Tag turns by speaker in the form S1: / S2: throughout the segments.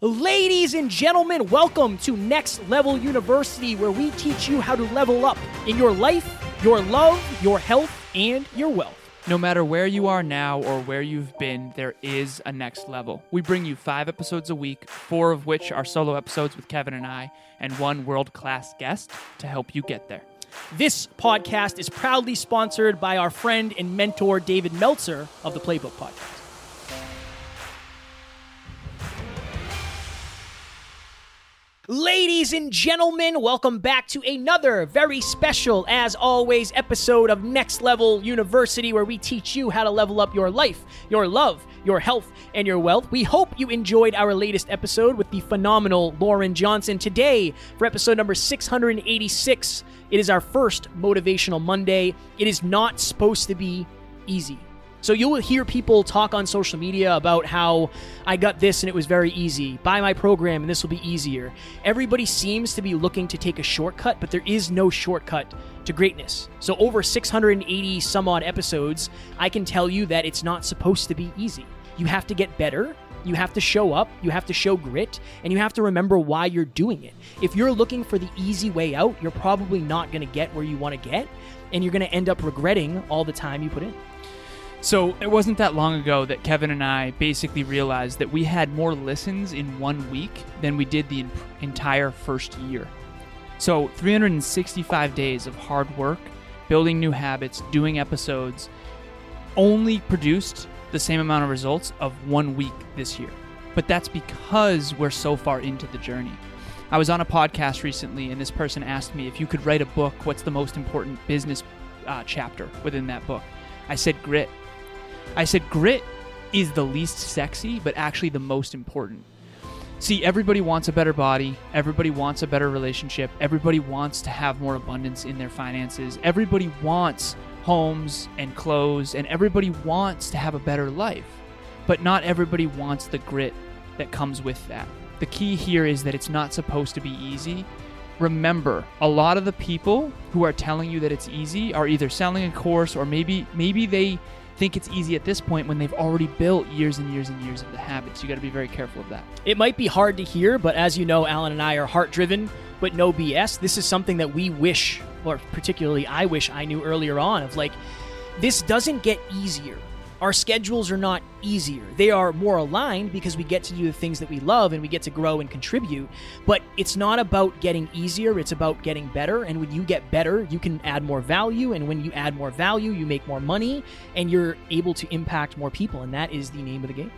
S1: Ladies and gentlemen, welcome to Next Level University, where we teach you how to level up in your life, your love, your health, and your wealth.
S2: No matter where you are now or where you've been, there is a next level. We bring you five episodes a week, four of which are solo episodes with Kevin and I, and one world class guest to help you get there.
S1: This podcast is proudly sponsored by our friend and mentor, David Meltzer of the Playbook Podcast. Ladies and gentlemen, welcome back to another very special, as always, episode of Next Level University, where we teach you how to level up your life, your love, your health, and your wealth. We hope you enjoyed our latest episode with the phenomenal Lauren Johnson. Today, for episode number 686, it is our first Motivational Monday. It is not supposed to be easy. So you'll hear people talk on social media about how I got this and it was very easy. Buy my program and this will be easier. Everybody seems to be looking to take a shortcut, but there is no shortcut to greatness. So over 680 some odd episodes, I can tell you that it's not supposed to be easy. You have to get better. You have to show up, you have to show grit, and you have to remember why you're doing it. If you're looking for the easy way out, you're probably not going to get where you want to get, and you're going to end up regretting all the time you put in.
S2: So it wasn't that long ago that Kevin and I basically realized that we had more listens in one week than we did the entire first year. So 365 days of hard work, building new habits, doing episodes, only produced the same amount of results of one week this year. But that's because we're so far into the journey. I was on a podcast recently, and this person asked me if you could write a book, what's the most important business uh, chapter within that book? I said grit. I said grit is the least sexy, but actually the most important. See, everybody wants a better body. Everybody wants a better relationship. Everybody wants to have more abundance in their finances. Everybody wants homes and clothes, and everybody wants to have a better life. But not everybody wants the grit that comes with that. The key here is that it's not supposed to be easy. Remember, a lot of the people who are telling you that it's easy are either selling a course or maybe maybe they think it's easy at this point when they've already built years and years and years of the habits. You got to be very careful of that.
S1: It might be hard to hear, but as you know, Alan and I are heart driven, but no BS. This is something that we wish, or particularly I wish I knew earlier on, of like, this doesn't get easier our schedules are not easier. They are more aligned because we get to do the things that we love and we get to grow and contribute. But it's not about getting easier, it's about getting better. And when you get better, you can add more value. And when you add more value, you make more money and you're able to impact more people. And that is the name of the game.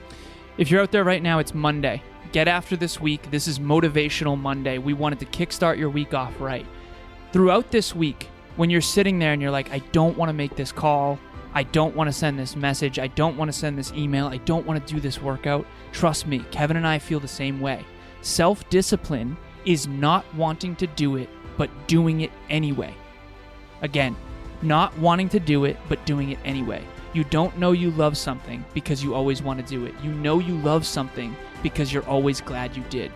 S2: If you're out there right now, it's Monday. Get after this week. This is Motivational Monday. We wanted to kickstart your week off right. Throughout this week, when you're sitting there and you're like, I don't want to make this call, I don't want to send this message. I don't want to send this email. I don't want to do this workout. Trust me, Kevin and I feel the same way. Self discipline is not wanting to do it, but doing it anyway. Again, not wanting to do it, but doing it anyway. You don't know you love something because you always want to do it. You know you love something because you're always glad you did.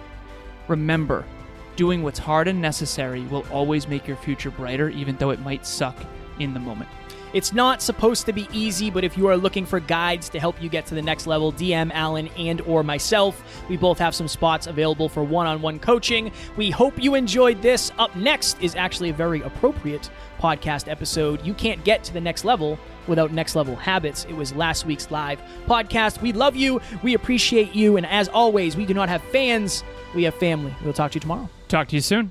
S2: Remember, doing what's hard and necessary will always make your future brighter, even though it might suck in the moment.
S1: It's not supposed to be easy, but if you are looking for guides to help you get to the next level, DM Alan and or myself. We both have some spots available for one-on-one coaching. We hope you enjoyed this. Up next is actually a very appropriate podcast episode. You can't get to the next level without next level habits. It was last week's live podcast. We love you. We appreciate you. And as always, we do not have fans. We have family. We'll talk to you tomorrow.
S2: Talk to you soon.